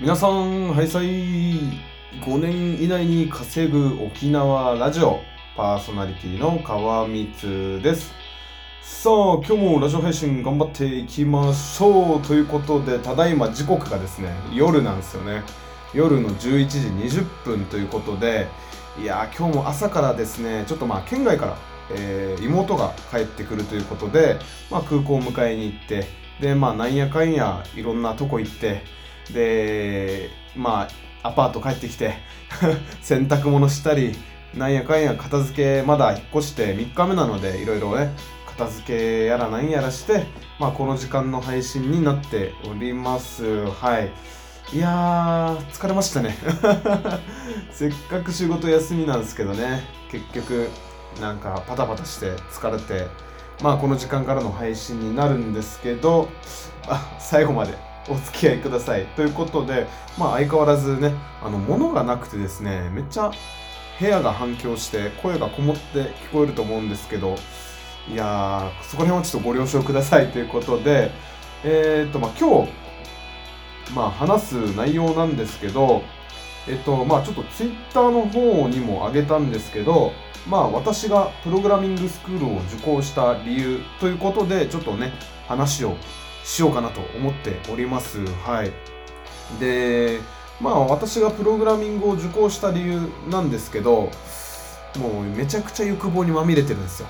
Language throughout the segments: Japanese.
皆さん、はいさい。5年以内に稼ぐ沖縄ラジオパーソナリティの川光です。さあ、今日もラジオ配信頑張っていきましょう。ということで、ただいま時刻がですね、夜なんですよね。夜の11時20分ということで、いやー、今日も朝からですね、ちょっとまあ、県外から、えー妹が帰ってくるということで、まあ、空港を迎えに行って、で、まあ、なんやかんや、いろんなとこ行って、で、まあ、アパート帰ってきて、洗濯物したり、なんやかんや片付け、まだ引っ越して3日目なので、いろいろね、片付けやらなんやらして、まあ、この時間の配信になっております。はい。いやー、疲れましたね。せっかく仕事休みなんですけどね、結局、なんかパタパタして疲れて、まあこの時間からの配信になるんですけど、あ、最後までお付き合いください。ということで、まあ相変わらずね、あの、物がなくてですね、めっちゃ部屋が反響して声がこもって聞こえると思うんですけど、いやー、そこら辺はちょっとご了承くださいということで、えー、っと、まあ今日、まあ話す内容なんですけど、えっと、まあちょっとツイッターの方にも上げたんですけど、まあ私がプログラミングスクールを受講した理由ということで、ちょっとね、話をしようかなと思っております。はい。で、まあ私がプログラミングを受講した理由なんですけど、もうめちゃくちゃ欲望にまみれてるんですよ。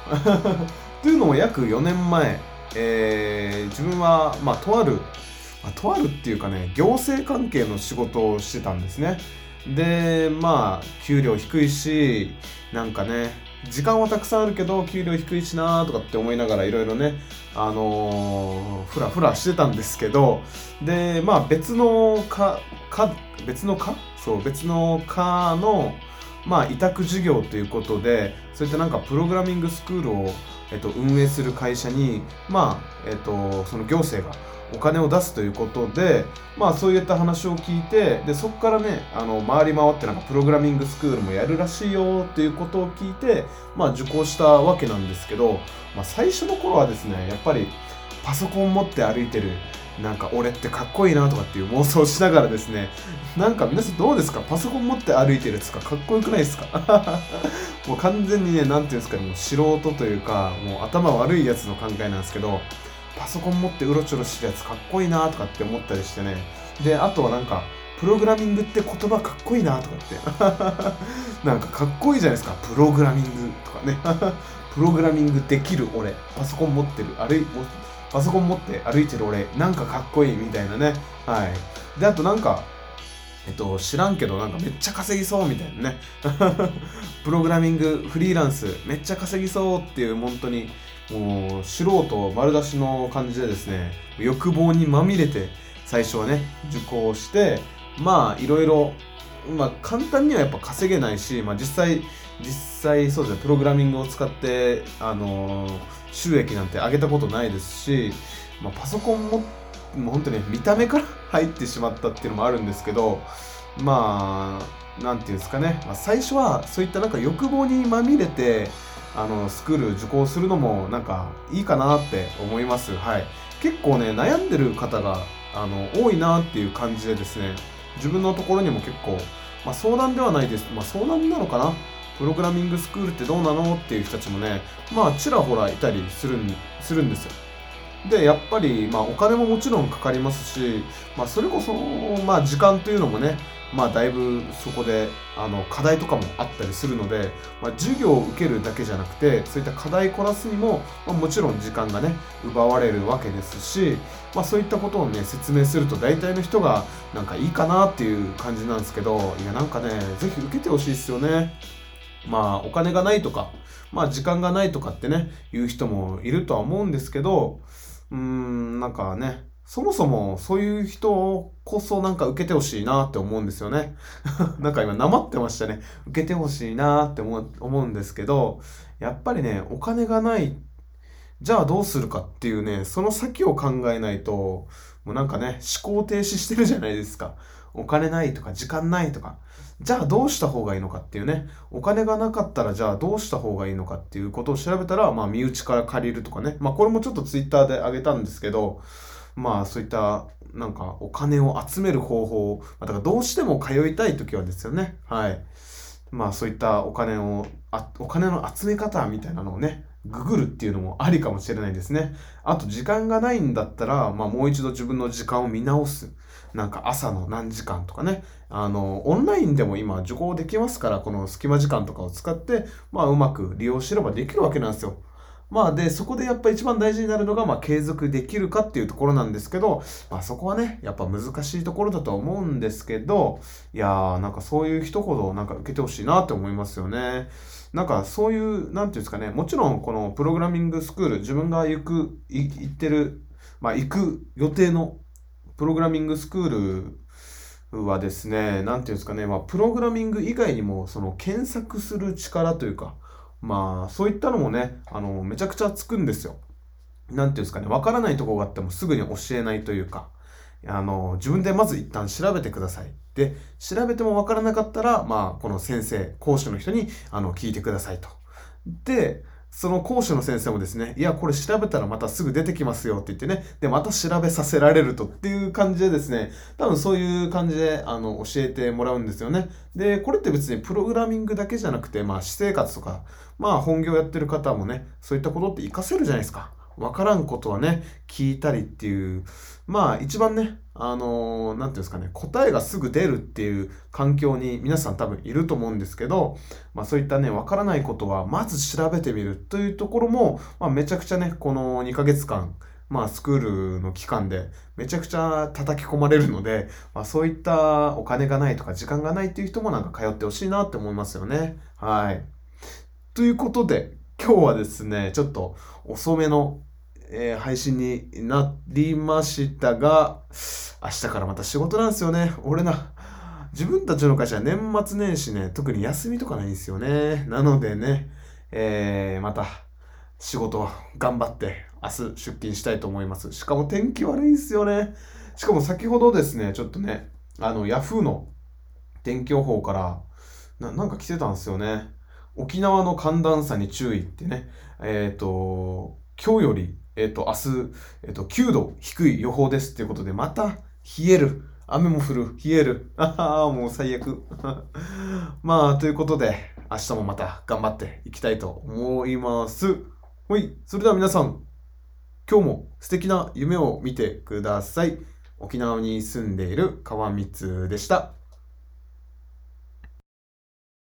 というのも約4年前、えー自分は、まあ、とある、まあ、とあるっていうかね、行政関係の仕事をしてたんですね。で、まあ、給料低いし、なんかね、時間はたくさんあるけど、給料低いしなーとかって思いながらいろいろね、あのーふらふらしてたんですけど、で、まあ別のか、か、別の課そう、別の課の、まあ委託事業ということで、そういったなんかプログラミングスクールを、えっと、運営する会社に、まあ、えっと、その行政がお金を出すということで、まあそういった話を聞いて、で、そこからね、あの、回り回ってなんかプログラミングスクールもやるらしいよっていうことを聞いて、まあ受講したわけなんですけど、まあ最初の頃はですね、やっぱりパソコン持って歩いてる、なんか俺ってかっこいいなとかっていう妄想しながらですね、なんか皆さんどうですか？パソコン持って歩いてるやつかかっこよくないですか？もう完全にね、なんていうんですかね、もう素人というか、もう頭悪いやつの考えなんですけど、パソコン持ってうろちょろしてるやつかっこいいなとかって思ったりしてね。で、あとはなんか、プログラミングって言葉かっこいいなとかって。なんかかっこいいじゃないですか。プログラミングとかね。プログラミングできる俺。パソコン持ってる。歩い、パソコン持って歩いてる俺。なんかかっこいいみたいなね。はい。で、あとなんか、えっと、知らんけどなんかめっちゃ稼ぎそうみたいなね。プログラミングフリーランスめっちゃ稼ぎそうっていう本当にもう素人丸出しの感じでですね欲望にまみれて最初はね受講してまあいろいろまあ簡単にはやっぱ稼げないし、まあ、実際実際そうですねプログラミングを使ってあのー収益なんて上げたことないですし、まあ、パソコンももう本当に見た目から入ってしまったっていうのもあるんですけどまあなんていうんですかね、まあ、最初はそういったなんか欲望にまみれてあのスクール受講するのもなんかいいかなって思います。はい。結構ね悩んでる方があの多いなっていう感じでですね自分のところにも結構、まあ、相談ではないです。まあ相談なのかなプログラミングスクールってどうなのっていう人たちもねまあちらほらいたりするんするんですよでやっぱり、まあ、お金ももちろんかかりますし、まあ、それこそ、まあ、時間というのもね、まあ、だいぶそこであの課題とかもあったりするので、まあ、授業を受けるだけじゃなくてそういった課題こなすにも、まあ、もちろん時間がね奪われるわけですし、まあ、そういったことをね説明すると大体の人がなんかいいかなっていう感じなんですけどいやなんかねぜひ受けてほしいですよね。まあお金がないとか、まあ時間がないとかってね、言う人もいるとは思うんですけど、うーん、なんかね、そもそもそういう人こそなんか受けてほしいなって思うんですよね。なんか今なまってましたね。受けてほしいなって思う思うんですけど、やっぱりね、お金がない、じゃあどうするかっていうね、その先を考えないと、もうなんかね、思考停止してるじゃないですか。お金ないとか時間ないとか。じゃあどうした方がいいのかっていうね。お金がなかったらじゃあどうした方がいいのかっていうことを調べたら、まあ身内から借りるとかね。まあこれもちょっとツイッターで上げたんですけど、まあそういったなんかお金を集める方法、だからどうしても通いたい時はですよね。はい。まあそういったお金を、あお金の集め方みたいなのをね、ググるっていうのもありかもしれないですね。あと時間がないんだったら、まあもう一度自分の時間を見直す。なんか朝の何時間とかね。あの、オンラインでも今受講できますから、この隙間時間とかを使って、まあうまく利用すればできるわけなんですよ。まあで、そこでやっぱ一番大事になるのが、まあ継続できるかっていうところなんですけど、まあそこはね、やっぱ難しいところだとは思うんですけど、いやー、なんかそういう人ほどなんか受けてほしいなって思いますよね。なんかそういう、なんていうんですかね、もちろんこのプログラミングスクール、自分が行く、行ってる、まあ行く予定のプログラミングスクールはですね、なんていうんですかね、まあプログラミング以外にもその検索する力というか、まあ、そういったのもね、あの、めちゃくちゃつくんですよ。何ていうんですかね、わからないとこがあってもすぐに教えないというか、あの、自分でまず一旦調べてください。で、調べてもわからなかったら、まあ、この先生、講師の人に、あの、聞いてくださいと。で、その講師の先生もですね、いや、これ調べたらまたすぐ出てきますよって言ってね、で、また調べさせられるとっていう感じでですね、多分そういう感じで、あの、教えてもらうんですよね。で、これって別にプログラミングだけじゃなくて、まあ、私生活とか、まあ、本業やってる方もね、そういったことって活かせるじゃないですか。わからんことはね、聞いたりっていう、まあ一番ね、あのー、ていうんですかね、答えがすぐ出るっていう環境に皆さん多分いると思うんですけど、まあそういったね、わからないことはまず調べてみるというところも、まあめちゃくちゃね、この2ヶ月間、まあスクールの期間でめちゃくちゃ叩き込まれるので、まあそういったお金がないとか時間がないっていう人もなんか通ってほしいなって思いますよね。はい。ということで、今日はですね、ちょっと遅めのえー、配信になりましたが、明日からまた仕事なんですよね。俺な、自分たちの会社は年末年始ね、特に休みとかないんですよね。なのでね、えー、また仕事頑張って明日出勤したいと思います。しかも天気悪いんですよね。しかも先ほどですね、ちょっとね、あの、ヤフーの天気予報からな、なんか来てたんですよね。沖縄の寒暖差に注意ってね、えっ、ー、と、今日よりえっ、ー、と、明日、えっ、ー、と、9度低い予報ですっていうことで、また冷える。雨も降る。冷える。ああ、もう最悪。まあ、ということで、明日もまた頑張っていきたいと思います。はい。それでは皆さん、今日も素敵な夢を見てください。沖縄に住んでいる川光でした。